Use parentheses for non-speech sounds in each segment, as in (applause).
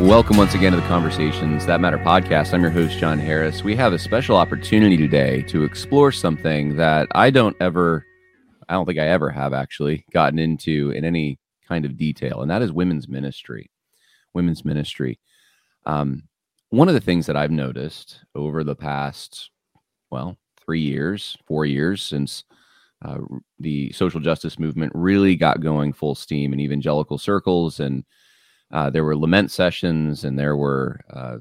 Welcome once again to the Conversations That Matter podcast. I'm your host, John Harris. We have a special opportunity today to explore something that I don't ever, I don't think I ever have actually gotten into in any kind of detail, and that is women's ministry. Women's ministry. Um, one of the things that I've noticed over the past, well, three years, four years since uh, the social justice movement really got going full steam in evangelical circles and uh, there were lament sessions and there were uh,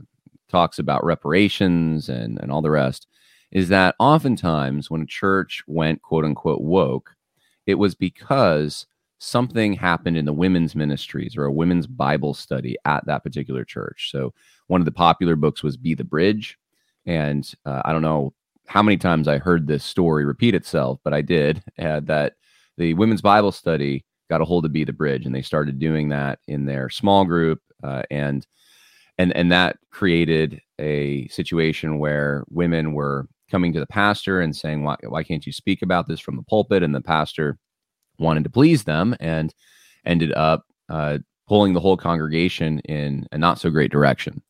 talks about reparations and, and all the rest is that oftentimes when a church went quote unquote woke, it was because something happened in the women's ministries or a women's Bible study at that particular church. So one of the popular books was Be the Bridge. And uh, I don't know how many times I heard this story repeat itself, but I did. (laughs) Uh, that the women's Bible study got a hold of Be the Bridge, and they started doing that in their small group, uh, and and and that created a situation where women were coming to the pastor and saying, "Why why can't you speak about this from the pulpit?" And the pastor wanted to please them and ended up uh, pulling the whole congregation in a not so great direction.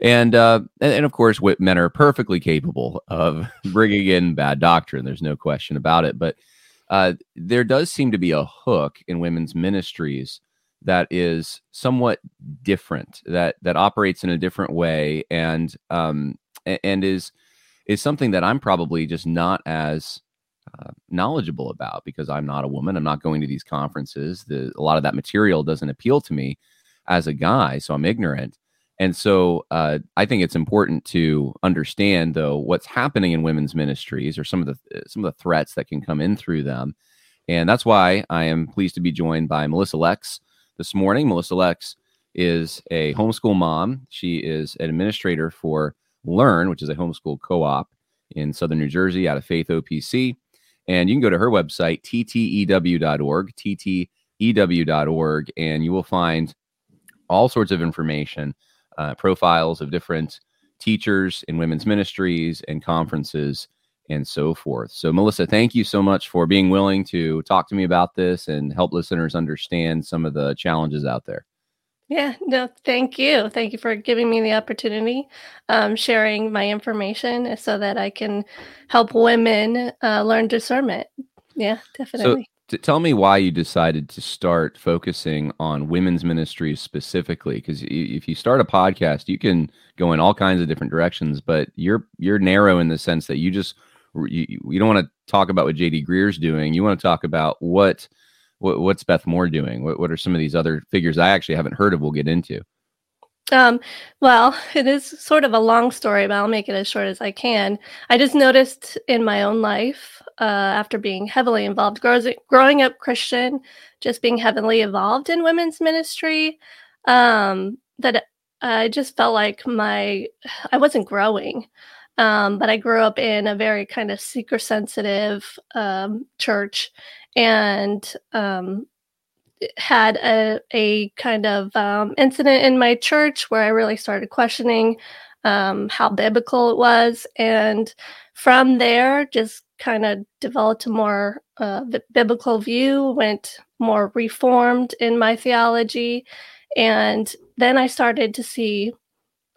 And, uh, and, and of course, men are perfectly capable of (laughs) bringing in bad doctrine. There's no question about it. But uh, there does seem to be a hook in women's ministries that is somewhat different that that operates in a different way and um and is is something that I'm probably just not as uh, knowledgeable about because I'm not a woman. I'm not going to these conferences. The, a lot of that material doesn't appeal to me as a guy, so I'm ignorant. And so uh, I think it's important to understand, though, what's happening in women's ministries or some of the uh, some of the threats that can come in through them. And that's why I am pleased to be joined by Melissa Lex this morning. Melissa Lex is a homeschool mom. She is an administrator for Learn, which is a homeschool co-op in Southern New Jersey out of Faith OPC. And you can go to her website, ttew.org, ttew.org, and you will find all sorts of information uh, profiles of different teachers in women's ministries and conferences and so forth. So, Melissa, thank you so much for being willing to talk to me about this and help listeners understand some of the challenges out there. Yeah, no, thank you. Thank you for giving me the opportunity, um, sharing my information so that I can help women uh, learn discernment. Yeah, definitely tell me why you decided to start focusing on women's ministries specifically because if you start a podcast you can go in all kinds of different directions but you're you're narrow in the sense that you just you, you don't want to talk about what jd greear's doing. You want to talk about what, what what's beth moore doing? What, what are some of these other figures i actually haven't heard of we'll get into um, well, (laughs) it is sort of a long story, but I'll make it as short as I can. I just noticed in my own life, uh, after being heavily involved, growing, growing up Christian, just being heavily involved in women's ministry, um, that I just felt like my (sighs) I wasn't growing. Um, but I grew up in a very kind of seeker sensitive um, church, and um, had a, a kind of um, incident in my church where I really started questioning um, how biblical it was. And from there, just kind of developed a more uh, biblical view, went more reformed in my theology. And then I started to see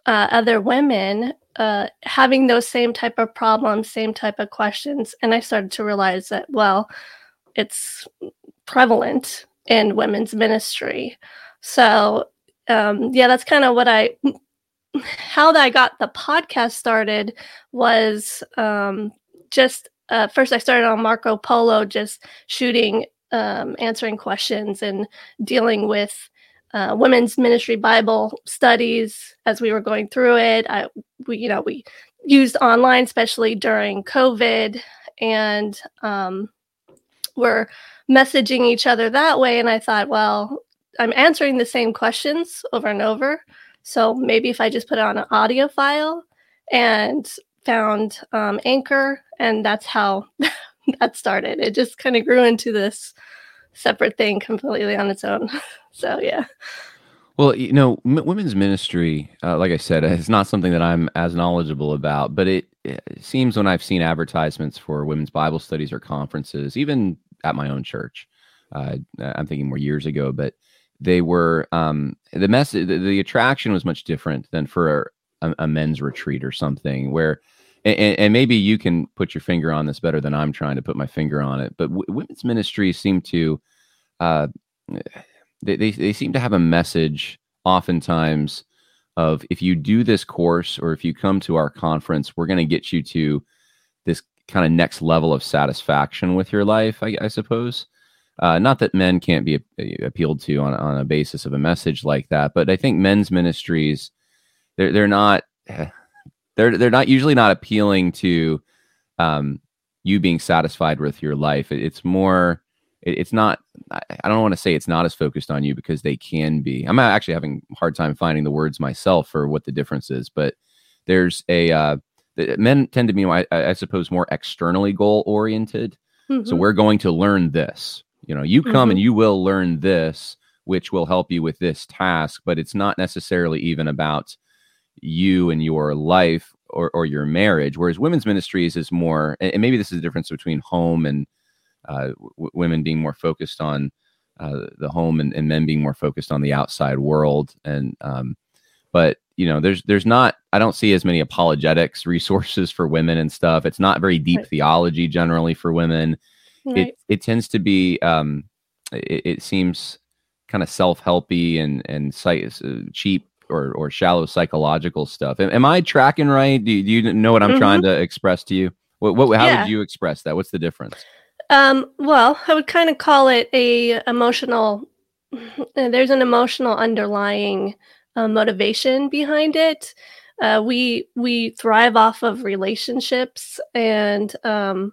uh, other women uh, having those same type of problems, same type of questions. And I started to realize that, well, it's prevalent in women's ministry. So um, yeah, that's kind of what I (laughs) how I got the podcast started was um, just uh, first I started on Marco Polo, just shooting, um, answering questions, and dealing with uh, women's ministry Bible studies as we were going through it. I, we, you know, we used online, especially during COVID, and um, we're messaging each other that way. And I thought, well, I'm answering the same questions over and over. So maybe if I just put it on an audio file and found um, Anchor, and that's how (laughs) that started. It just kind of grew into this separate thing completely on its own. (laughs) so yeah. Well, you know, m- women's ministry, uh, like I said, is not something that I'm as knowledgeable about. But it, it, seems when I've seen advertisements for women's Bible studies or conferences, even at my own church, uh, I'm thinking more years ago, but they were um, the message. The, the, attraction was much different than for a, a men's retreat or something where. And, and, maybe you can put your finger on this better than I'm trying to put my finger on it. But w- women's ministries seem to uh, they, they, they seem to have a message oftentimes of if you do this course or if you come to our conference, we're going to get you to this kind of next level of satisfaction with your life, I, I suppose. Uh, not that men can't be a- appealed to on, on a basis of a message like that, but I think men's ministries, they're, they're not, they're, they're not usually not appealing to um, you being satisfied with your life. It's more, it, it's not i don't want to say it's not as focused on you because they can be i'm actually having a hard time finding the words myself for what the difference is but there's a uh, men tend to be I, I, suppose more externally goal oriented mm-hmm. so we're going to learn this you know you come mm-hmm. and you will learn this which will help you with this task but it's not necessarily even about you and your life or, or your marriage whereas women's ministries is more and maybe this is the difference between home and uh, w- women being more focused on uh, the home and, and, men being more focused on the outside world. And um, but you know, there's there's not I don't see as many apologetics resources for women and stuff. It's not very deep right. theology generally for women. Right. It it tends to be um, it, it seems kind of self helpy and and uh, cheap or, or shallow psychological stuff. Am, am I tracking right? Do you, do you know what I'm mm-hmm. trying to express to you? What, what how yeah. would you express that? What's the difference? Um, well, I would kind of call it a emotional. There's an emotional underlying uh, motivation behind it. Uh, we we thrive off of relationships, and um,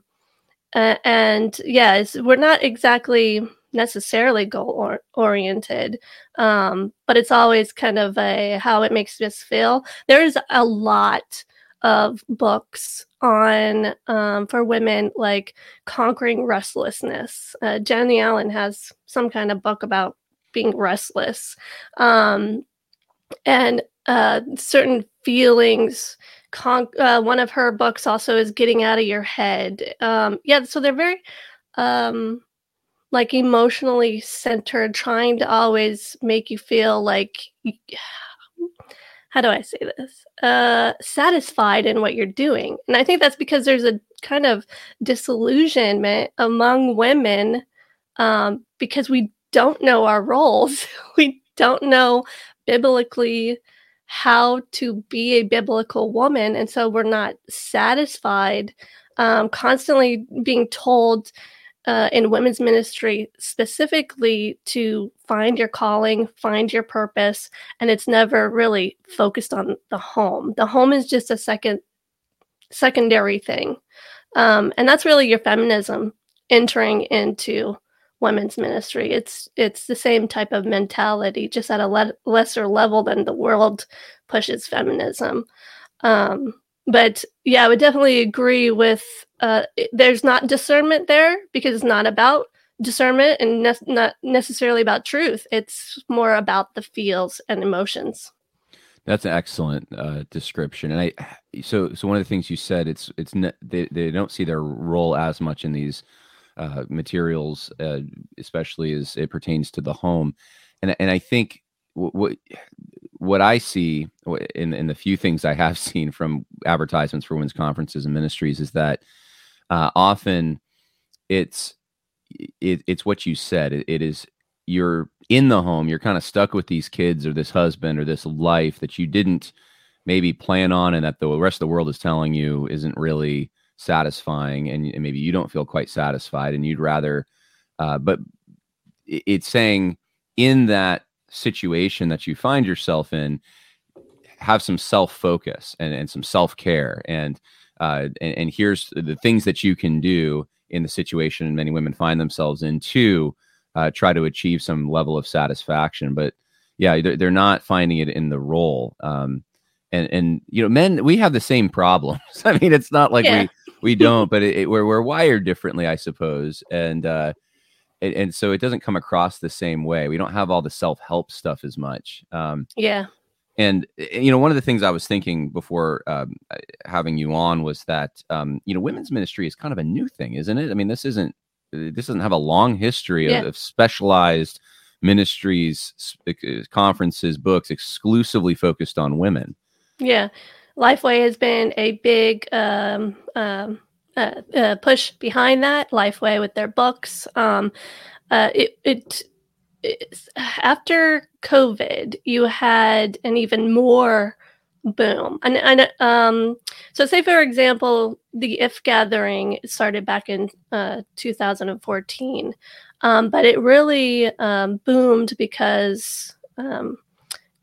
uh, and yeah, we're not exactly necessarily goal or- oriented, um, but it's always kind of a how it makes us feel. There is a lot of books on um, for women like conquering restlessness. Uh, Jennie Allen has some kind of book about being restless, um, and uh, certain feelings. Con- uh, one of her books also is getting out of your head. Um, yeah, so they're very um, like emotionally centered, trying to always make you feel like (sighs) how do I say this? Uh, satisfied in what you're doing. And I think that's because there's a kind of disillusionment among women um, because we don't know our roles. (laughs) we don't know biblically how to be a biblical woman. And so we're not satisfied, um, constantly being told uh, in women's ministry specifically to find your calling, find your purpose, and it's never really focused on the home. The home is just a second, secondary thing, um, and that's really your feminism entering into women's ministry. It's it's the same type of mentality, just at a le- lesser level than the world pushes feminism. Um, but yeah, I would definitely agree with uh, there's not discernment there because it's not about discernment and ne- not necessarily about truth. It's more about the feels and emotions. That's an excellent uh, description, and I so so one of the things you said it's it's ne- they they don't see their role as much in these uh, materials, uh, especially as it pertains to the home, and and I think what what I see in in the few things I have (laughs) seen from advertisements for women's conferences and ministries is that uh, often it's it, it's what you said. It, it is you're in the home. You're kind of stuck with these kids or this husband or this life that you didn't maybe plan on, and that the rest of the world is telling you isn't really satisfying, and, maybe you don't feel quite satisfied, and you'd rather. Uh, but it's saying in that situation that you find yourself in, have some self focus and, and some self care and uh, and, and, here's the things that you can do in the situation many women find themselves in to uh, try to achieve some level of satisfaction. But yeah, they're, they're not finding it in the role. Um, and and you know, men we have the same problems. (laughs) I mean, it's not like yeah. we we don't, but it, it, we're we're wired differently, I suppose. And uh, and, and so it doesn't come across the same way. We don't have all the self help stuff as much. Um, yeah. And eh, you know, one of the things I was thinking before um, eh, having you on was that um, you know, women's ministry is kind of a new thing, isn't it? I mean, this isn't eh, this doesn't have a long history yeah. of, of, specialized ministries, conferences, books exclusively focused on women. Yeah, Lifeway has been a big um, um, uh, uh, push behind that. Lifeway with their books. Um, uh, it, it after COVID, you had an even more boom. And, and um, so, say for example, the If Gathering started back in uh, 2014, um, but it really um, boomed because um,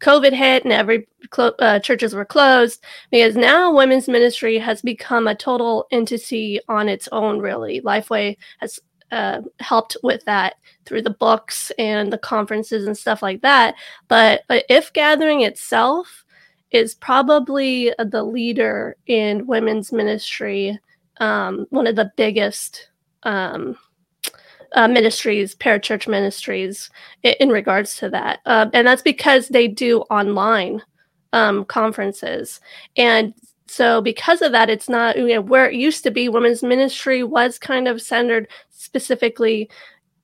COVID hit and every clo- uh, churches were closed. Because now women's ministry has become a total entity on its own. Really, Lifeway has uh, helped with that through the books and the conferences and stuff like that. But, but if gathering itself is probably the leader in women's ministry, um, one of the biggest um, uh, ministries, parachurch ministries, in, in regards to that, uh, and that's because they do online um, conferences. And so because of that it's not you know where it used to be women's ministry was kind of centered specifically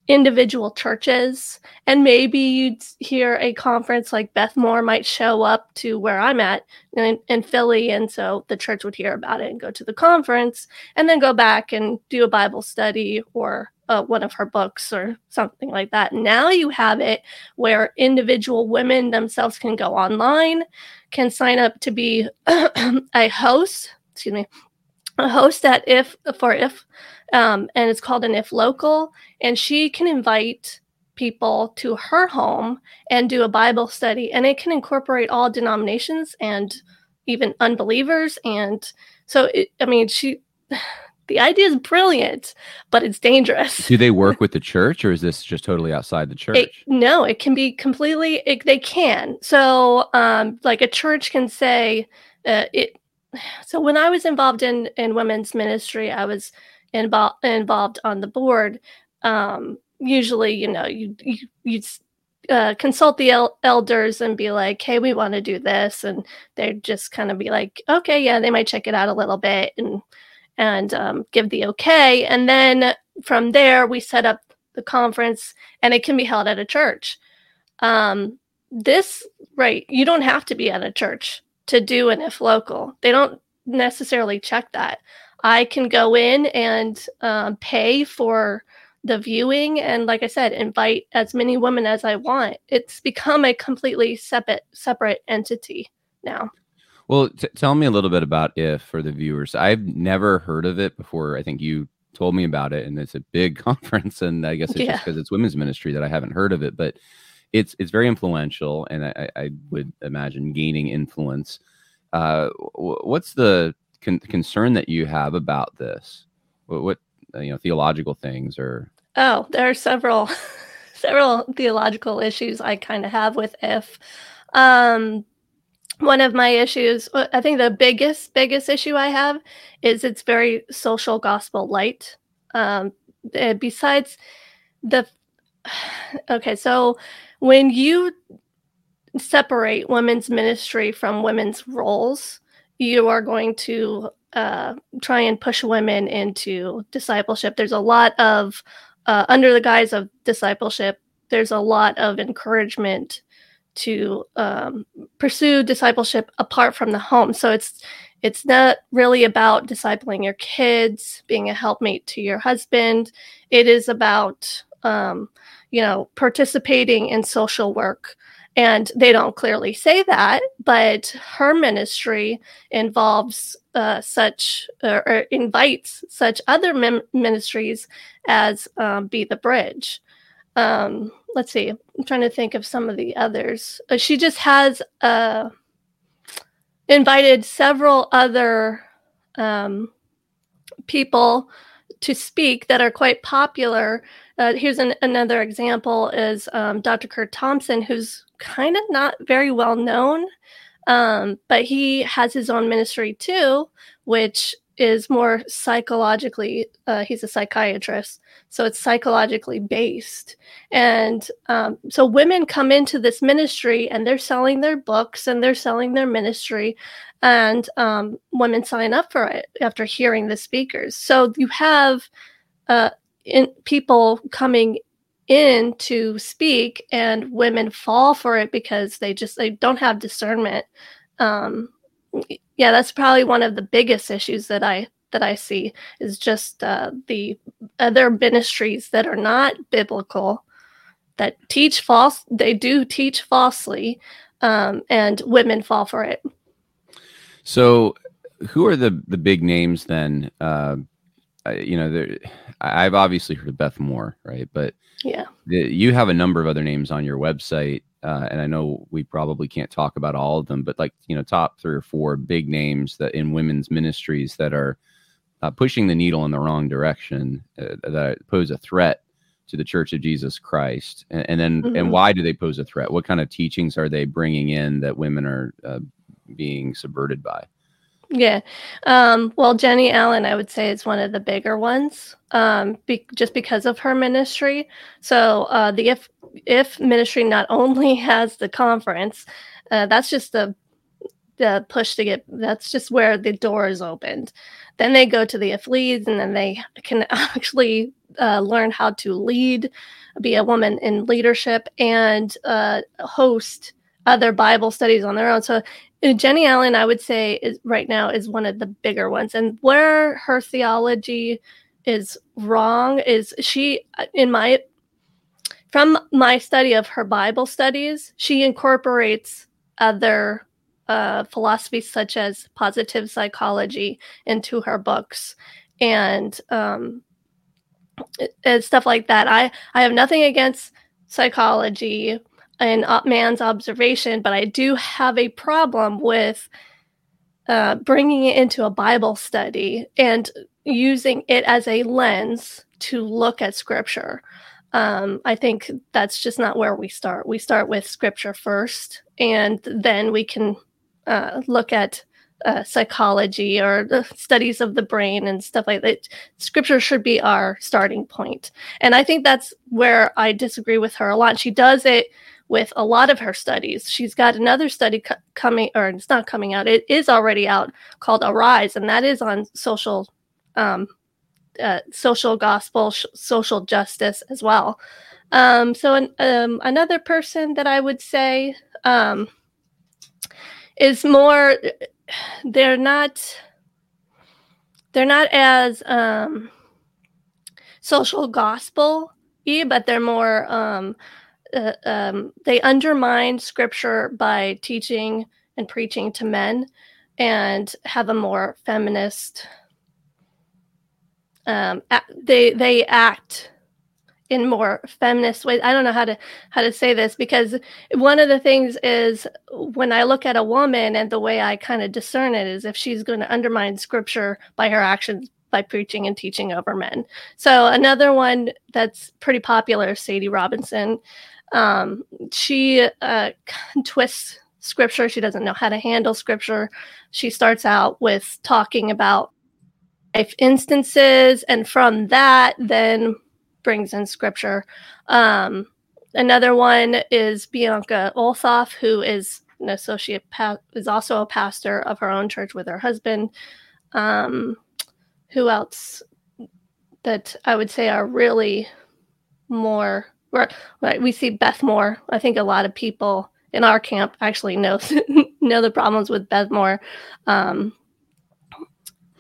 individual churches and maybe you'd hear a conference like beth moore might show up to where i'm at in, in, philly and so the church would hear about it and go to the conference and then go back and do a bible study or uh, one of her books or something like that. Now you have it where individual women themselves can go online can sign up to be (clears throat) a host excuse me host at if for if um, and it's called an if local and she can invite people to her home and do a bible study and it can incorporate all denominations and even unbelievers and so it, i mean she (sighs) the idea is brilliant but it's dangerous. Do they work (laughs) with the church or is this just totally outside the church? it, no it can be completely it, they can. So um like a church can say uh, it so when I was involved in in women's ministry, I was involved involved on the board. Um, usually, you know, you you you uh, consult the el- elders and be like, "Hey, we want to do this," and they'd just kind of be like, "Okay, yeah." They might check it out a little bit and and um, give the okay, and then from there we set up the conference, and it can be held at a church. Um, this right, you don't have to be at a church to do an if local. They don't necessarily check that. I can go in and um, pay for the viewing and like i said invite as many women as i want it's become a completely separate separate entity now well t- tell me a little bit about if for the viewers i've never heard of it before i think you told me about it and it's a big (laughs) conference and i guess it's yeah. just because it's women's ministry that i haven't heard of it but it's it's very influential, and I, I would imagine gaining influence. Uh, what's the con- concern that you have about this? What, what uh, you know, theological things or? Oh, there are several (laughs) several theological issues I kind of have with if. Um, one of my issues, uh, I think the biggest biggest issue I have is it's very social gospel light. Um, eh, besides the (sighs) okay, so when you separate women's ministry from women's roles, you are going to uh, try and push women into discipleship. There's a lot of, uh, under the guise of discipleship, there's a lot of encouragement to um, pursue discipleship apart from the home. So it's it's not really about discipling your kids, being a helpmate to your husband. It is about um, you know participating in social work. And they don't clearly say that, but her ministry involves uh, such or, or, invites such other mem- ministries as um, Be the Bridge. Um, let's see, I'm trying to think of some of the others. Uh, she just has uh, invited several other um, people to speak that are quite popular. Uh, here's an, another example is um, Dr. Curt Thompson, who's kind of not very well known, um, but he has his own ministry too, which is more psychologically uh, he's a psychiatrist so it's psychologically based. And um, so women come into this ministry and they're selling their books and they're selling their ministry and um, women sign up for it after hearing the speakers. So you have uh, in, people coming in to speak and women fall for it because they just they don't have discernment um, yeah, that's probably one of the biggest issues that I that I see is just uh, the other ministries that are not biblical, that teach false. They do teach falsely, um, and women fall for it. So, who are the the big names then? Uh, you know, I've obviously heard of Beth Moore, right? But yeah, the, you have a number of other names on your website uh, and I know we probably can't talk about all of them, but like you know, top three or four big names that in women's ministries that are uh, pushing the needle in the wrong direction uh, that pose a threat to the Church of Jesus Christ, and, and then mm-hmm. and why do they pose a threat? What kind of teachings are they bringing in that women are uh, being subverted by? Yeah. Um, well, Jennie Allen, I would say, is one of the bigger ones, um, be- just because of her ministry. So uh, the if if ministry not only (laughs) has the conference, uh, that's just the the push to get. That's just where the door is opened. Then they go to the if leads, and then they can (laughs) actually uh, learn how to lead, be a woman in leadership, and uh, host other Bible studies on their own. So Jennie Allen, I would say, is right now is one of the bigger ones, and where her theology is wrong is she, in my, from my study of her Bible studies, she incorporates other uh, philosophies such as positive psychology into her books, and um, and stuff like that. I I have nothing against psychology an man's observation, but I do have a problem with uh, bringing it into a Bible study and using it as a lens to look at scripture. Um, I think that's just not where we start. We start with scripture first, and then we can uh, look at uh, psychology or the studies of the brain and stuff like that. Scripture should be our starting point. And I think that's where I disagree with her a lot. She does it with a lot of her studies. She's got another study co- coming, or it's not coming out, it is already out called Arise, and that is on social. Um, uh, social gospel, sh- social justice as well. Um, so, an, um, another person that I would say um, is more, they're not, they're not as um, social gospel but they're more um, uh, um, they undermine scripture by teaching and preaching to men and have a more feminist um, they they act in more feminist ways. I don't know how to how to say this because one of the things is when I look at a woman and the way I kind of discern it is if she's going to undermine scripture by her actions by preaching and teaching over men. So another one that's pretty popular, Sadie Robinson. Um, she uh, (laughs) twists scripture. She doesn't know how to handle scripture. She starts out with talking about instances, and from that, then brings in scripture. Um, another one is Bianca Olthoff, who is an associate pa- is also a pastor of her own church with her husband. Um, who else that I would say are really more right, we see Beth Moore. I think a lot of people in our camp actually know (laughs) know the problems with Beth Moore. Um,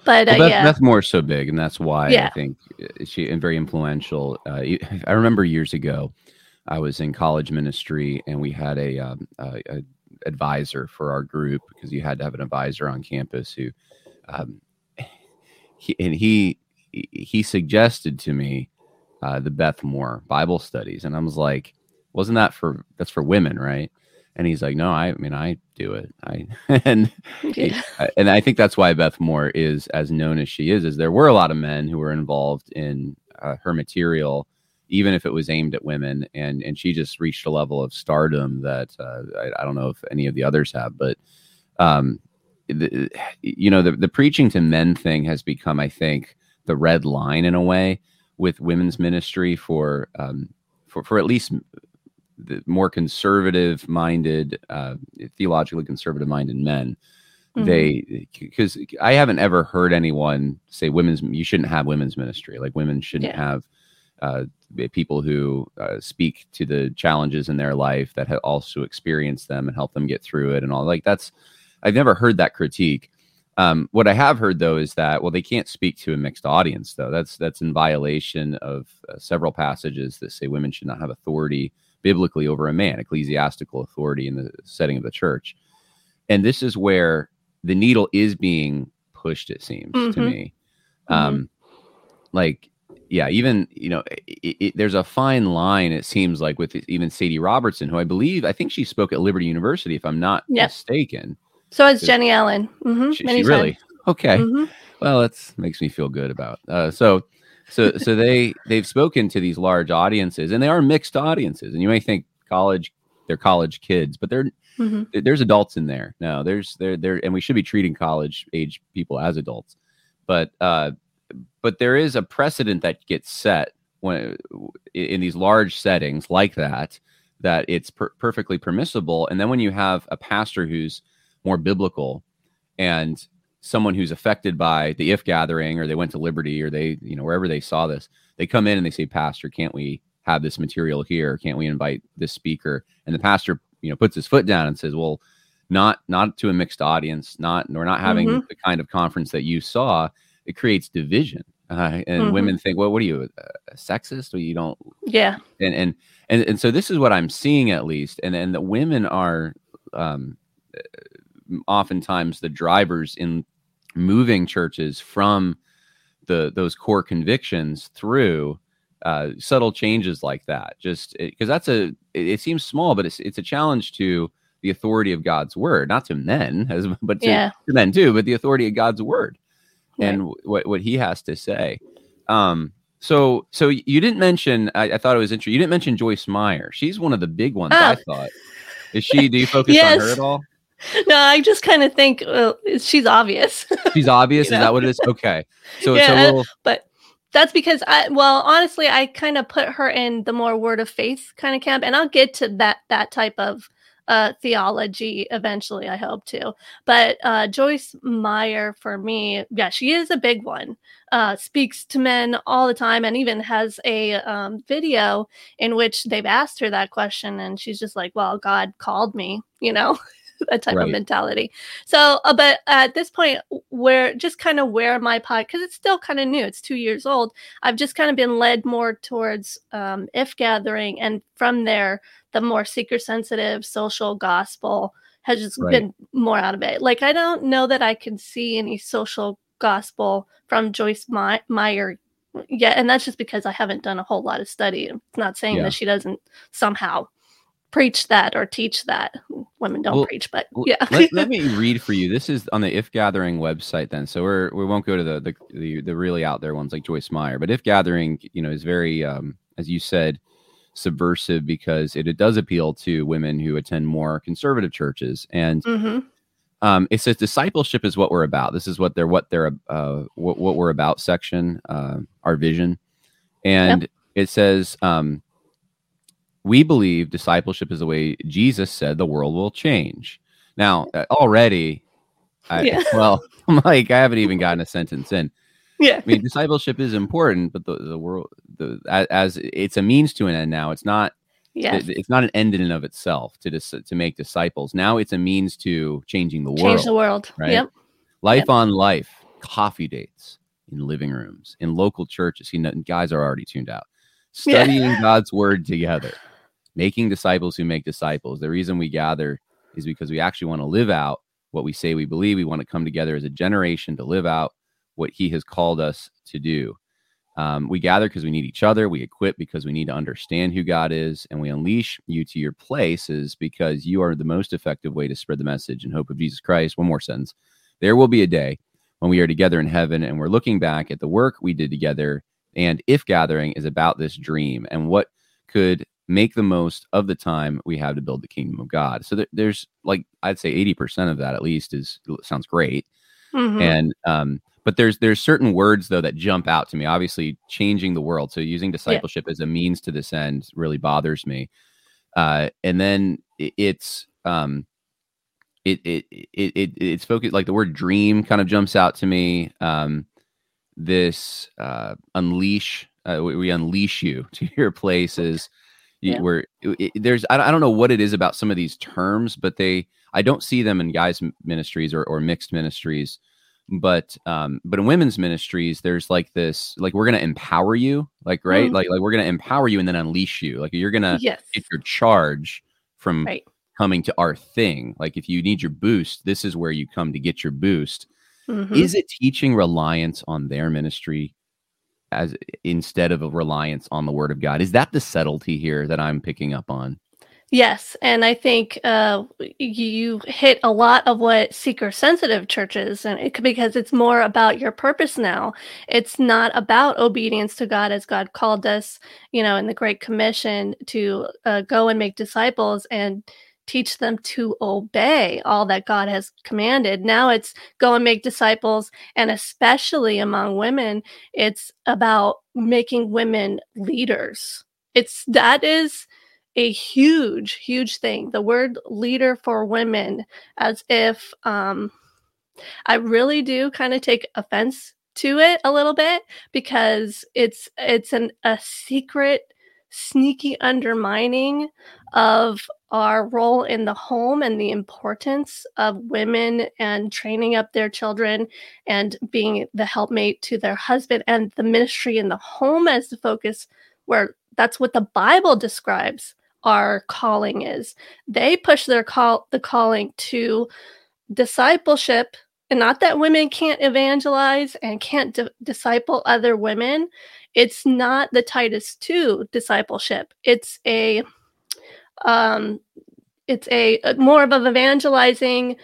but uh, well, Beth, yeah, Beth Moore's so big, and that's why Yeah. I think uh, she and very influential. Uh, (laughs) I remember years ago, I was in college ministry, and we had a, um, a, a advisor for our group because you had to have an advisor on campus who, um, (laughs) he, and he he suggested to me uh, the Beth Moore Bible studies, and I was like, wasn't that for that's for women, right? And he's like, no, I, I mean, I do it. I (laughs) and (laughs) yeah. I- and I think that's why Beth Moore is as known as she is. Is there were a lot of men who were involved in uh, her material, even if it was aimed at women, and and she just reached a level of stardom that uh, I, I don't know if any of the others have, but um, the, you know, the the preaching to men thing has become, I think, the red line in a way with women's ministry for um, for for at least the more conservative minded, uh, theologically conservative minded men Mhm. they because I haven't ever heard anyone say women's you shouldn't have women's ministry like women shouldn't Yeah. have uh, people who uh, speak to the challenges in their life that have also experienced them and help them get through it and all like that's I've never heard that critique. Um, what I have heard though is that well they can't speak to a mixed audience though that's that's in violation of uh, several passages that say women should not have authority biblically over a man ecclesiastical authority in the setting of the church. And this is where the needle is being pushed it seems to Mhm. me. Um like yeah even you know it, it, there's a fine line it seems like with even sadie robertson who i believe i think she spoke at liberty university if i'm not Yep. mistaken. So is Jennie Allen. hmm she, she really okay. Hmm well that makes me feel good about uh, so so so they they've spoken to these large audiences and they are mixed audiences and you may think college they're college kids but they're hmm there- there's adults in there. No there's there there and we should be treating college age people as adults. But uh but there is a precedent that gets set when in these large settings like that that it's per- perfectly permissible and then when you have a pastor who's more biblical and someone who's affected by the if gathering or they went to liberty or they you know wherever they saw this they come in and they say pastor can't we have this material here can't we invite this speaker and the pastor you know puts his foot down and says well not not to a mixed audience not we're not having Mhm. the kind of conference that you saw it creates division uh, and Mhm. women think well what are you sexist or you don't Yeah. and and and and so this is what I'm seeing at least, and and the women are um, oftentimes the drivers in moving churches from the those core convictions through uh, subtle changes like that. Just because that's a it, it seems small, but it's it's a challenge to the authority of God's word, not to men, (laughs) as but to, Yeah. to men too, but the authority of God's word Right. and what what he has to say. Um, so so you didn't mention. I, I thought it was interesting. You didn't mention Joyce Meyer. She's one of the big ones. I Oh. thought. Is she? Do you focus on (laughs) her at all? (laughs) No, I just kind of think well, she's obvious. (laughs) She's obvious. You Is know? that what it is? Okay. So Yeah, it's a little. but that's because I well, honestly, I kind of put her in the more word of faith kind of camp, and I'll get to that that type of uh theology eventually i hope to but uh joyce meyer for me yeah she is a big one uh speaks to men all the time and even has a um video in which they've asked her that question and she's just like well god called me you know (laughs) (laughs) that type Right. of mentality so uh, but at this point where just kind of where my pod because it's still kind of new it's two years old i've just kind of been led more towards um if gathering and from there the more seeker sensitive social gospel has just Right. been more out of it like i don't know that i can see any social gospel from joyce My- meyer yeah and that's just because i haven't done a whole lot of study it's not saying Yeah. that she doesn't somehow preach that or teach that women don't Well, preach but yeah let, let (laughs) me read for you. This is on the If Gathering website. Then, so we're we won't go to the the the, the really out there ones like Joyce Meyer, but If Gathering, you know, is very, um, as you said, subversive because it, it does appeal to women who attend more conservative churches, and hmm um, it says discipleship is what we're about. This is what they're what they're uh, what, what we're about section, uh, our vision, and it says um, we believe discipleship is the way Jesus said the world will change. Now uh, already, I, Yeah. (laughs) well, I'm like I haven't even gotten a sentence in. yeah I mean, discipleship is important, but the, the world, the as, as it's a means to an end now. It's not. It- It's not an end in and of itself to dis- to make disciples. Now it's a means to changing the world. Change the world. right? Yep. Life Yep. on life, coffee dates in living rooms, in local churches. You know, guys are already tuned out. Yeah. Studying God's word together, making disciples who make disciples. The reason we gather is because we actually want to live out what we say we believe. We want to come together as a generation to live out what He has called us to do. Um, we gather because we need each other. We equip because we need to understand who God is, and we unleash you to your places because you are the most effective way to spread the message and hope of Jesus Christ. One more sentence. There will be a day when we are together in heaven and we're looking back at the work we did together. And if gathering is about this dream and what could make the most of the time we have to build the kingdom of God. So there, there's like I'd say 80% of that at least is sounds great. Mhm. And um but there's there's certain words though that jump out to me. Obviously changing the world. So using discipleship as a means to this end really bothers me. Uh and then it's um it it it, it it's focused like the word dream kind of jumps out to me. Um this uh unleash uh, we, we unleash you (laughs) to your places Yeah. where it, it- there's I, don't- I don't know what it is about some of these terms but they i don't see them in guys ministries or, or mixed ministries but um but in women's ministries there's like this like we're gonna empower you like right Mhm. like like we're gonna empower you and then unleash you like you're gonna yes. get your charge from Right. coming to our thing like if you need your boost this is where you come to get your boost Mhm. is it teaching reliance on their ministry as instead of a reliance on the word of god is that the subtlety here that i'm picking up on Yes, and I think uh, you hit a lot of what seeker-sensitive churches, and it, because it's more about your purpose now. It's not about obedience to God as God called us, you know, in the Great Commission to uh, go and make disciples and teach them to obey all that God has commanded. Now it's go and make disciples, and especially among women, it's about making women leaders. It's that is a huge, huge thing. The word leader for women, as if um, I really do kind of take offense to it a little bit because it's it's an a secret, sneaky undermining of our role in the home and the importance of women and training up their children and being the helpmate to their husband and the ministry in the home as the focus where that's what the bible describes our calling is. They push their call the calling to discipleship and not that women can't evangelize and can't di- disciple other women. It's not the Titus 2 discipleship. It's a um it's a, a more of an evangelizing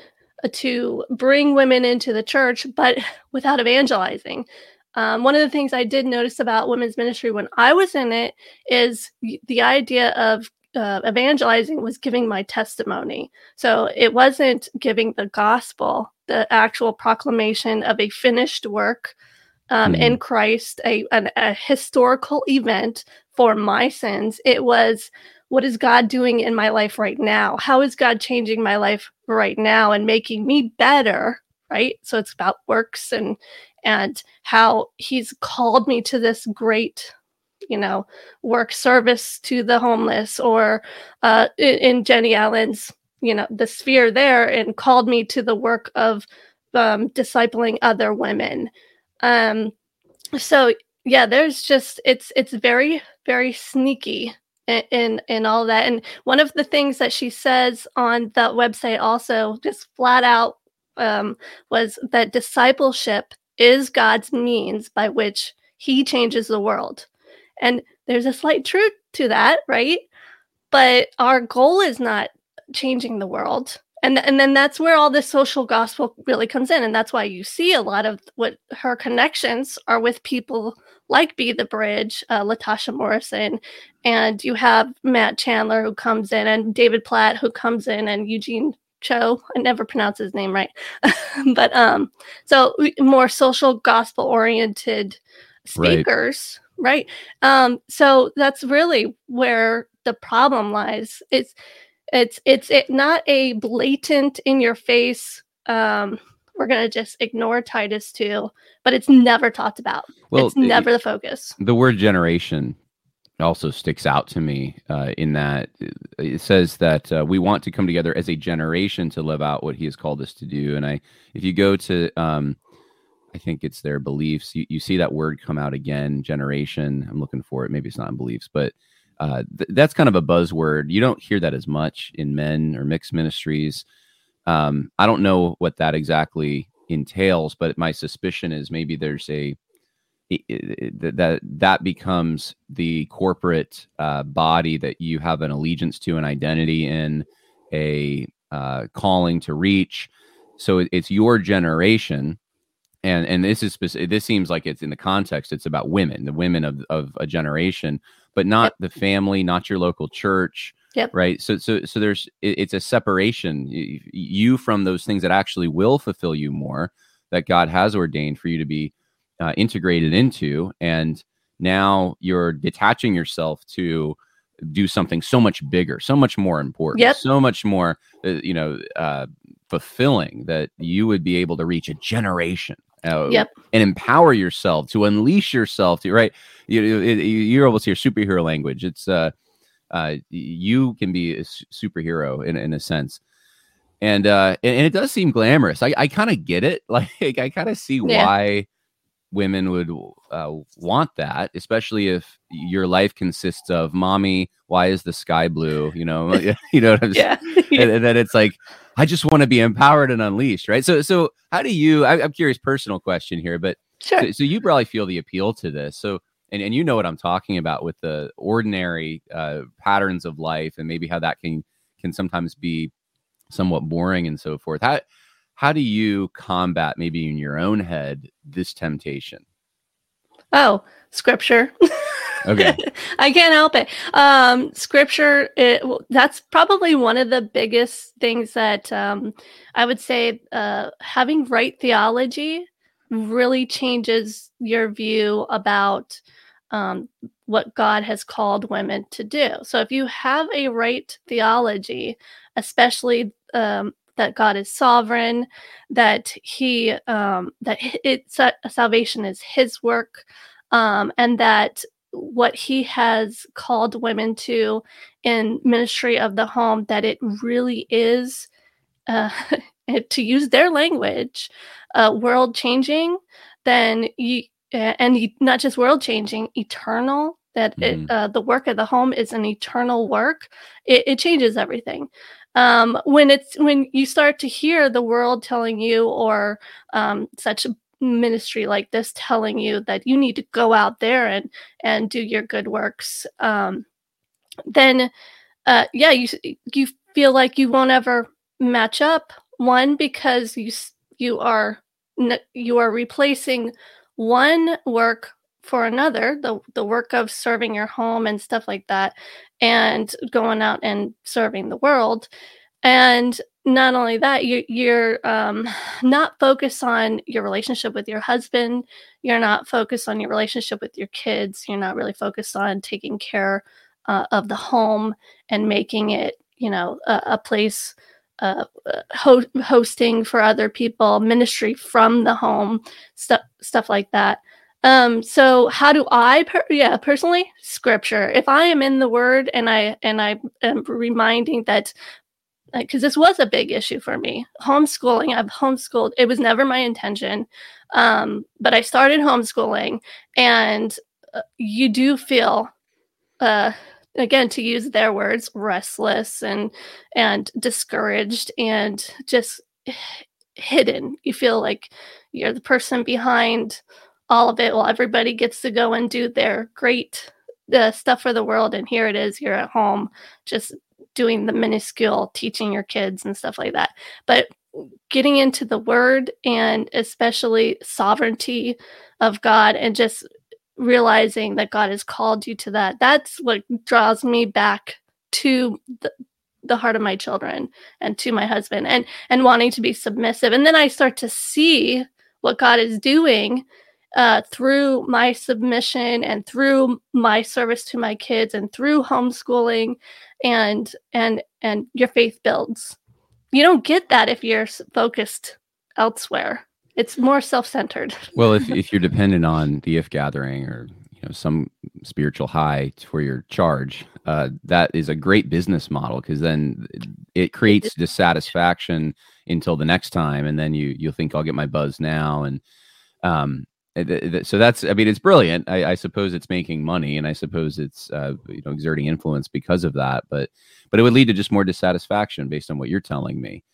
uh, to bring women into the church but (laughs) without evangelizing. Um, one of the things I did notice about women's ministry when I was in it is the idea of uh, evangelizing was giving my testimony. So it wasn't giving the gospel, the actual proclamation of a finished work um, in Christ, a, an, a historical event for my sins. It was what is God doing in my life right now? How is God changing my life right now and making me better? Right. So it's about works and and how he's called me to this great you know work service to the homeless or uh in, jennie allen's you know the sphere there and called me to the work of um discipling other women um so yeah there's just it's it's very very sneaky in, in in all that and one of the things that she says on that website also just flat out um was that discipleship is god's means by which he changes the world and there's a slight truth to that right? But our goal is not changing the world and and then that's where all this social gospel really comes in and that's why you see a lot of what her connections are with people like be the bridge uh, latasha morrison and you have matt chandler who comes in and david platt who comes in and eugene cho i never pronounce his name right (laughs) but um so more social gospel oriented Right. speakers right. um so that's really where the problem lies it's it's it's it, not a blatant in your face um we're going to just ignore titus two, but it's never talked about Well, it's never the focus the word generation also sticks out to me uh, in that it says that uh, we want to come together as a generation to live out what he has called us to do. And I, if you go to, um, I think it's their beliefs, you, you see that word come out again, generation. I'm looking for it. Maybe it's not in beliefs, but uh, th- that's kind of a buzzword. You don't hear that as much in men or mixed ministries. Um, I don't know what that exactly entails, but my suspicion is maybe there's a that that becomes the corporate uh, body that you have an allegiance to, an identity in, a uh, calling to reach. So it, it's your generation, and and this is this seems like it's in the context. It's about women, the women of of a generation, but not yep. the family, not your local church. Yep. Right. So so so there's it, it's a separation you from those things that actually will fulfill you more that God has ordained for you to be uh, integrated into and now you're detaching yourself to do something so much bigger so much more important yep. so much more uh, you know uh, fulfilling that you would be able to reach a generation uh, yep. and empower yourself to unleash yourself to right you, you're almost to hear superhero language it's uh, uh, you can be a superhero in, in a sense and uh and, and it does seem glamorous i, I kind of get it (laughs) like i kind of see yeah. why women would uh, want that, especially if your life consists of "mommy, why is the sky blue?" You know, (laughs) you know what I'm yeah. (laughs) saying. and then it's like, I just want to be empowered and unleashed, right? So, so how do you? I, am curious, personal question here, but sure. so, so, you probably feel the appeal to this. So, and and you know what I'm talking about with the ordinary uh, patterns of life, and maybe how that can can sometimes be somewhat boring and so forth. How how do you combat maybe in your own head this temptation? Oh scripture. Okay. (laughs) I can't help it. Um scripture it, that's probably one of the biggest things that um i would say uh having right theology really changes your view about um, what God has called women to do. So if you have a right theology, especially um, that God is sovereign, that He um, that it's uh, salvation is His work, um, and that what He has called women to in ministry of the home, that it really is, uh, (laughs) to use their language, uh, world changing. Then you and not just world changing, eternal that mm-hmm. it, uh, the work of the home is an eternal work, it, it, changes everything um, when it's when you start to hear the world telling you or um, such a ministry like this telling you that you need to go out there and and do your good works um, then uh, yeah you you feel like you won't ever match up. One because you you are you are replacing one work for another the the work of serving your home and stuff like that and going out and serving the world. And not only that you, you're um, (sighs) not focused on your relationship with your husband you're not focused on your relationship with your kids you're not really focused on taking care uh, of the home and making it you know a, a place uh, ho- hosting for other people ministry from the home stuff stuff like that um so how do i per- yeah personally scripture. If i am in the word and i and i am reminding that because this was a big issue for me. Homeschooling i've homeschooled it was never my intention um but i started homeschooling and uh, you do feel uh again to use their words restless and and discouraged and just hidden. You feel like you're the person behind all of it while everybody gets to go and do their great stuff for the world. And here it is you're at home just doing the minuscule teaching your kids and stuff like that. But getting into the word and especially sovereignty of god and just realizing that god has called you to that that's what draws me back to the, the heart of my children and to my husband and and wanting to be submissive. And then i start to see what god is doing uh, through my submission and through my service to my kids and through homeschooling and and and your faith builds. You don't get that if you're focused elsewhere. It's more self-centered. (laughs) Well if, if you're dependent on the if gathering or you know some spiritual high for your charge uh, that is a great business model because then it creates dissatisfaction until the next time and then you you'll think i'll get my buzz now and um so that's i mean it's brilliant I, I suppose it's making money and i suppose it's uh, you know exerting influence because of that but but it would lead to just more dissatisfaction based on what you're telling me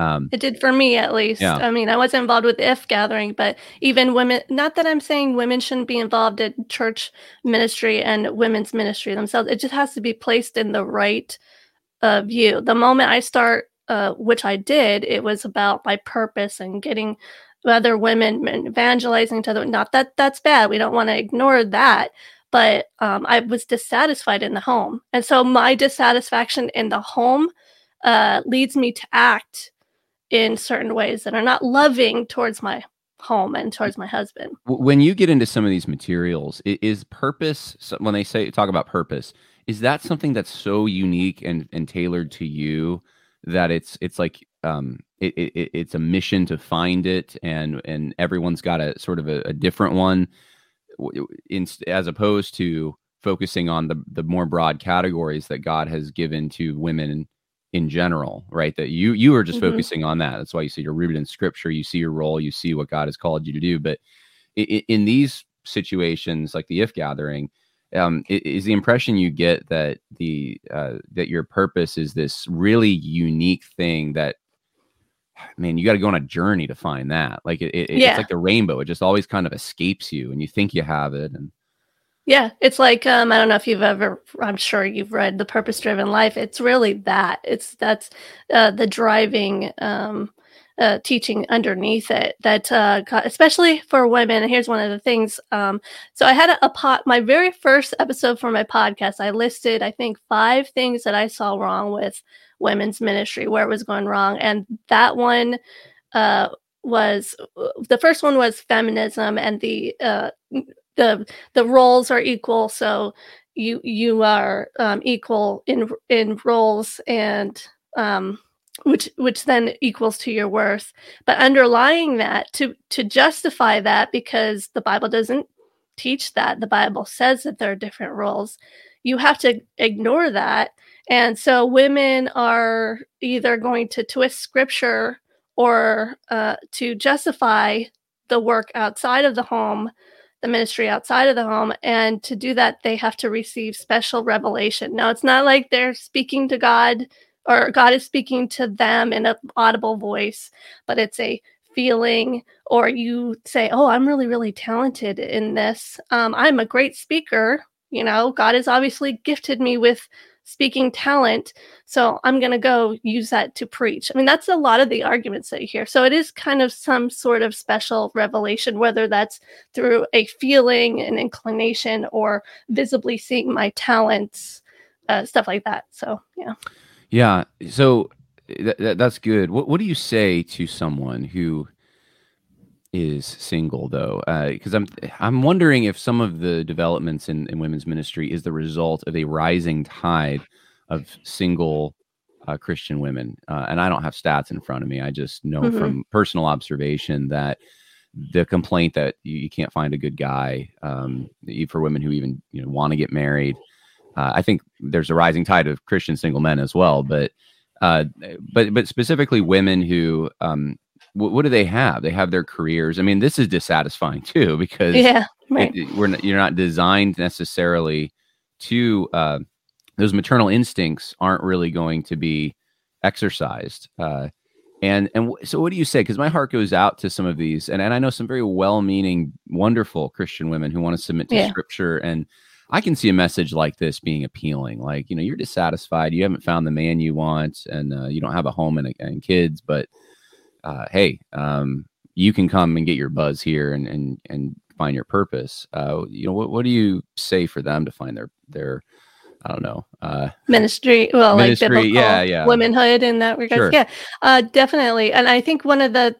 um, it did for me at least. Yeah. I mean, I wasn't involved with if gathering, but even women, not that I'm saying women shouldn't be involved in church ministry and women's ministry themselves. It just has to be placed in the right uh, view. The moment I start, uh, which I did, it was about my purpose and getting other women evangelizing to them. Not that that's bad. We don't want to ignore that. But um, I was dissatisfied in the home. And so my dissatisfaction in the home uh, leads me to act in certain ways that are not loving towards my home and towards my husband. When you get into some of these materials, is purpose when they say talk about purpose, is that something that's so unique and, and tailored to you that it's it's like um it, it it's a mission to find it and and everyone's got a sort of a, a different one in, as opposed to focusing on the the more broad categories that God has given to women in general, right? That you you are just mm-hmm. focusing on that. That's why you see you're rooted in Scripture. You see your role. You see what God has called you to do. But in, in these situations, like the if gathering, um, is the impression you get that the uh, that your purpose is this really unique thing that man you got to go on a journey to find that like it, it, yeah. it's like the rainbow it just always kind of escapes you and you think you have it and yeah, it's like um, I don't know if you've ever. I'm sure you've read The Purpose Driven Life. It's really that. It's that's uh, the driving um, uh, teaching underneath it. That uh, especially for women. And here's one of the things. Um, so I had a, a pot. My very first episode for my podcast, I listed I think five things that I saw wrong with women's ministry, where it was going wrong, and that one uh, was the first one was feminism and the uh, the the roles are equal so you you are um, equal in in roles and um, which which then equals to your worth but underlying that to to justify that because the bible doesn't teach that the bible says that there are different roles you have to ignore that and so women are either going to twist scripture or uh, to justify the work outside of the home the ministry outside of the home. And to do that, they have to receive special revelation. Now, it's not like they're speaking to God or God is speaking to them in an audible voice, but it's a feeling, or you say, Oh, I'm really, really talented in this. Um, I'm a great speaker. You know, God has obviously gifted me with speaking talent. So I'm going to go use that to preach. I mean, that's a lot of the arguments that you hear. So it is kind of some sort of special revelation, whether that's through a feeling, an inclination, or visibly seeing my talents, uh, stuff like that. So, yeah. Yeah. So th- th- that's good. What, what do you say to someone who is single though because uh, i'm i'm wondering if some of the developments in, in women's ministry is the result of a rising tide of single uh, christian women uh, and i don't have stats in front of me i just know mm-hmm. from personal observation that the complaint that you, you can't find a good guy um, for women who even you know want to get married uh, i think there's a rising tide of christian single men as well but uh, but but specifically women who um, what, what, do they have? They have their careers. I mean, this is dissatisfying (laughs) too because yeah, right. it, we're not, you're not designed necessarily to uh, those maternal instincts aren't really going to be exercised. Uh, and and so, what do you say? Because my heart goes out to some of these, and, and I know some very well-meaning, wonderful Christian women who want to submit to yeah. Scripture, and I can see a message like this being appealing. Like, you know, you're dissatisfied, you haven't found the man you want, and uh, you don't have a home and, and kids, but uh, hey, um, you can come and get your buzz here and and and find your purpose. Uh, you know, what what do you say for them to find their their I don't know. Uh, ministry, well, ministry, like biblical yeah, yeah. womanhood in that regard. Sure. Yeah, uh, definitely. And I think one of the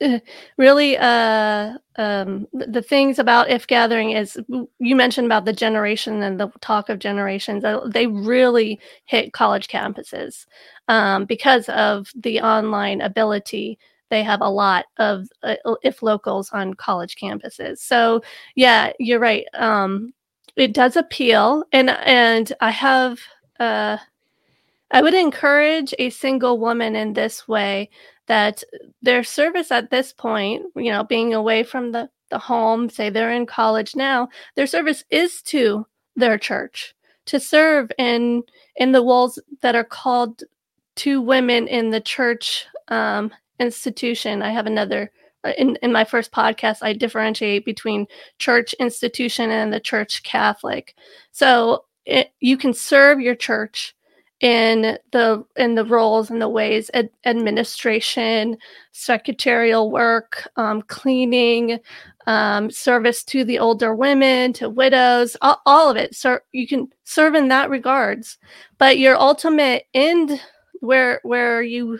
(laughs) really uh, um, the things about if gathering is you mentioned about the generation and the talk of generations. Uh, they really hit college campuses um, because of the online ability they have a lot of uh, if locals on college campuses. So yeah, you're right. Um, it does appeal, and and I have. Uh, I would encourage a single woman in this way that their service at this point, you know, being away from the, the home, say they're in college now, their service is to their church to serve in in the roles that are called to women in the church um, institution. I have another uh, in in my first podcast. I differentiate between church institution and the church Catholic. So it, you can serve your church in the in the roles and the ways ad- administration secretarial work um, cleaning um, service to the older women to widows all, all of it. So you can serve in that regards. But your ultimate end where where you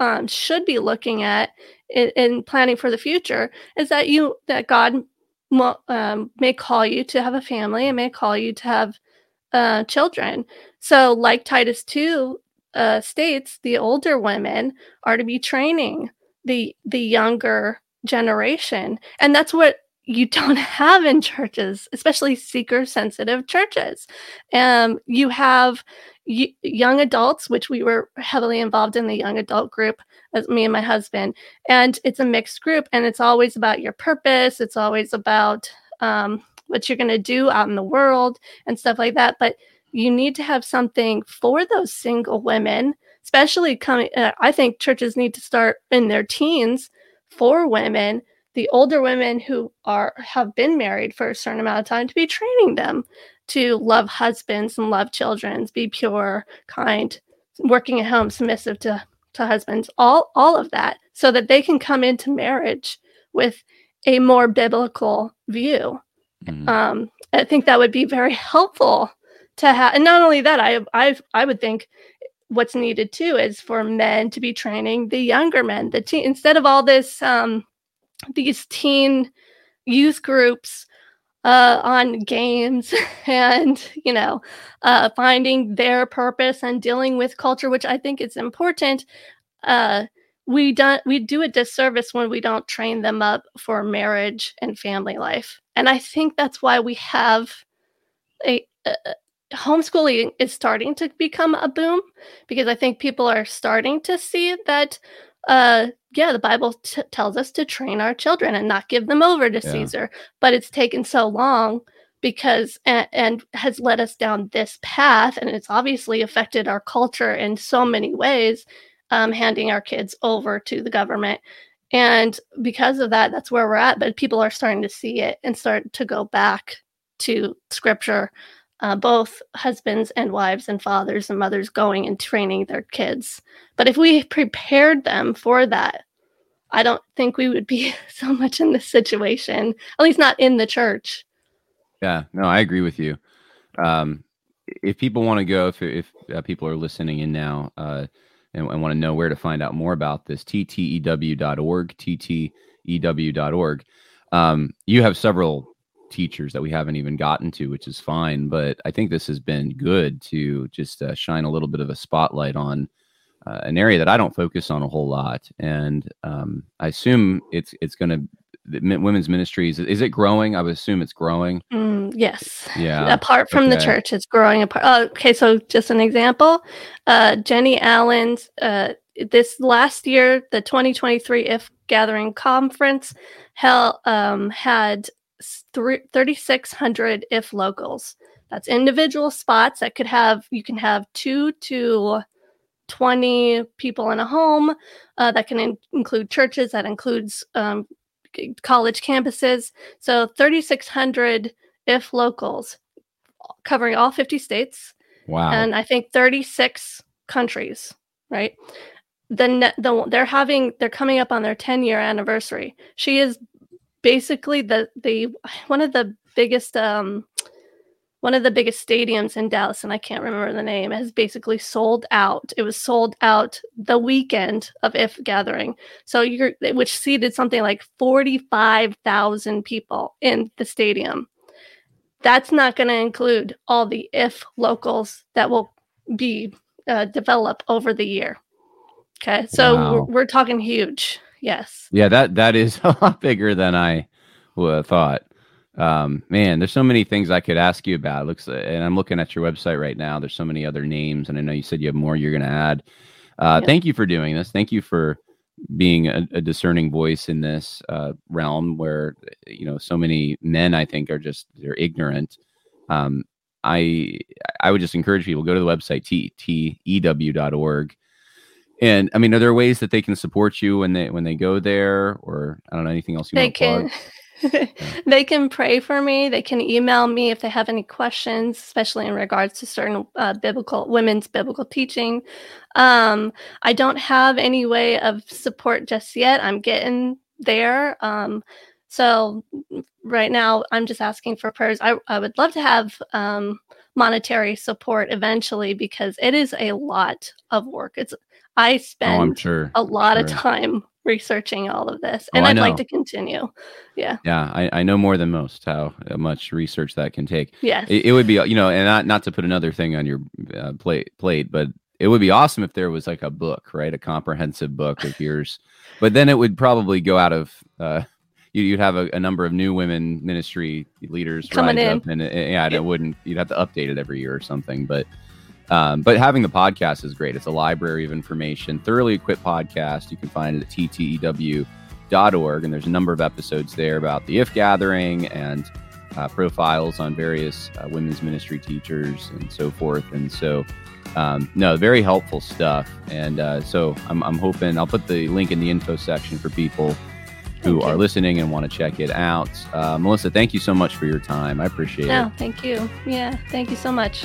um, should be looking at in, in, planning for the future is that you that god um, may call you to have a family and may call you to have uh, children so, like Titus 2 uh, states, the older women are to be training the the younger generation, and that's what you (laughs) don't have in churches, especially seeker sensitive churches. Um, you have y- young adults, which we were heavily involved in the young adult group, as me and my husband, and it's a mixed group, and it's always about your purpose. It's always about um, what you're going to do out in the world and stuff like that. But you need to have something for those single women, especially coming. Uh, I think churches need to start in their teens for women, the older women who are have been married for a certain amount of time, to be training them to love husbands and love children, be pure, kind, working at home, submissive to to husbands, all all of that, so that they can come into marriage with a more biblical view. Mm. Um, I think that would be very helpful to have and not only that i i i would think what's needed too is for men to be training the younger men the teen instead of all this um these teen youth groups uh, on games (laughs) and you know uh, finding their purpose and dealing with culture which i think is important uh, we don't we do a disservice when we don't train them up for marriage and family life and i think that's why we have a, a, homeschooling is starting to become a boom because I think people are starting to see that, uh, yeah, the Bible t- tells us to train our children and not give them over to yeah. Caesar. But it's taken so long because and, and has led us down this path, and it's obviously affected our culture in so many ways, um, handing our kids over to the government. And because of that, that's where we're at. But people are starting to see it and start to go back to scripture uh, both husbands and wives and fathers and mothers going and training their kids. But if we prepared them for that, I don't think we would be (laughs) so much in this situation, at least not in the church. Yeah, no, I agree with you. Um, if people want to go, if, if uh, people are listening in now uh, and, and want to know where to find out more about this, ttew.org, ttew.org. Um, you have several teachers that we haven't even gotten to, which is fine. But I think this has been good to just uh, shine a little bit of a spotlight on uh, an area that I don't focus on a whole lot. And um, I assume it's it's going to women's ministries is it growing i would assume it's growing mm, yes yeah apart from okay. the church it's growing apart oh, okay so just an example uh, jennie allen's uh, this last year the 2023 if gathering conference hell um, had 3,600 if locals. That's individual spots that could have, you can have two to 20 people in a home. Uh, that can in- include churches, that includes um, college campuses. So 3,600 if locals covering all 50 states. Wow. And I think 36 countries, right? Then the they're having they're coming up on their 10 year anniversary. She is basically the the one of the biggest um one of the biggest stadiums in Dallas, and I can't remember the name, has basically sold out. It was sold out the weekend of If Gathering. So you're which seated something like 45,000 people in the stadium. That's not going to include all the If locals that will be uh, developed over the year. Okay, so wow. we're, we're, talking huge. Yes. Yeah, that that is (laughs) a lot bigger than I thought. Um, man, there's so many things I could ask you about. It looks, and I'm looking at your website right now. There's so many other names, and I know you said you have more you're going to add. Uh, yeah. Thank you for doing this. Thank you for being a, a discerning voice in this uh, realm where you know so many men I think are just they're ignorant. Um, I I would just encourage people go to the website tew.org. And I mean, are there ways that they can support you when they when they go there, or I don't know anything else you they want to plug? (laughs) They can pray for me. They can email me if they have any questions, especially in regards to certain uh, biblical women's biblical teaching. Um, I don't have any way of support just yet. I'm getting there. Um, so right now, I'm just asking for prayers. I, I would love to have um, monetary support eventually because it is a lot of work. It's I spend oh, sure. a lot sure. of time researching all of this, and oh, I'd like to continue. Yeah. Yeah, I, I know more than most how much research that can take. Yes. It, it would be, you know, and not not to put another thing on your uh, plate plate, but it would be awesome if there was like a book, right, a comprehensive book of yours. But then it would probably go out of. Uh, you'd have a, a, number of new women ministry leaders coming in, up and, and yeah, and it wouldn't. You'd have to update it every year or something, but. Um, but having the podcast is great. It's a library of information, thoroughly equipped podcast. You can find it at ttew.org, and there's a number of episodes there about the If Gathering and uh, profiles on various uh, women's ministry teachers and so forth. And so, um, no, very helpful stuff. And uh, so I'm, I'm hoping I'll put the link in the info section for people who are listening and want to check it out. Uh, Melissa, thank you so much for your time. I appreciate no, it. No, thank you. Yeah, thank you so much.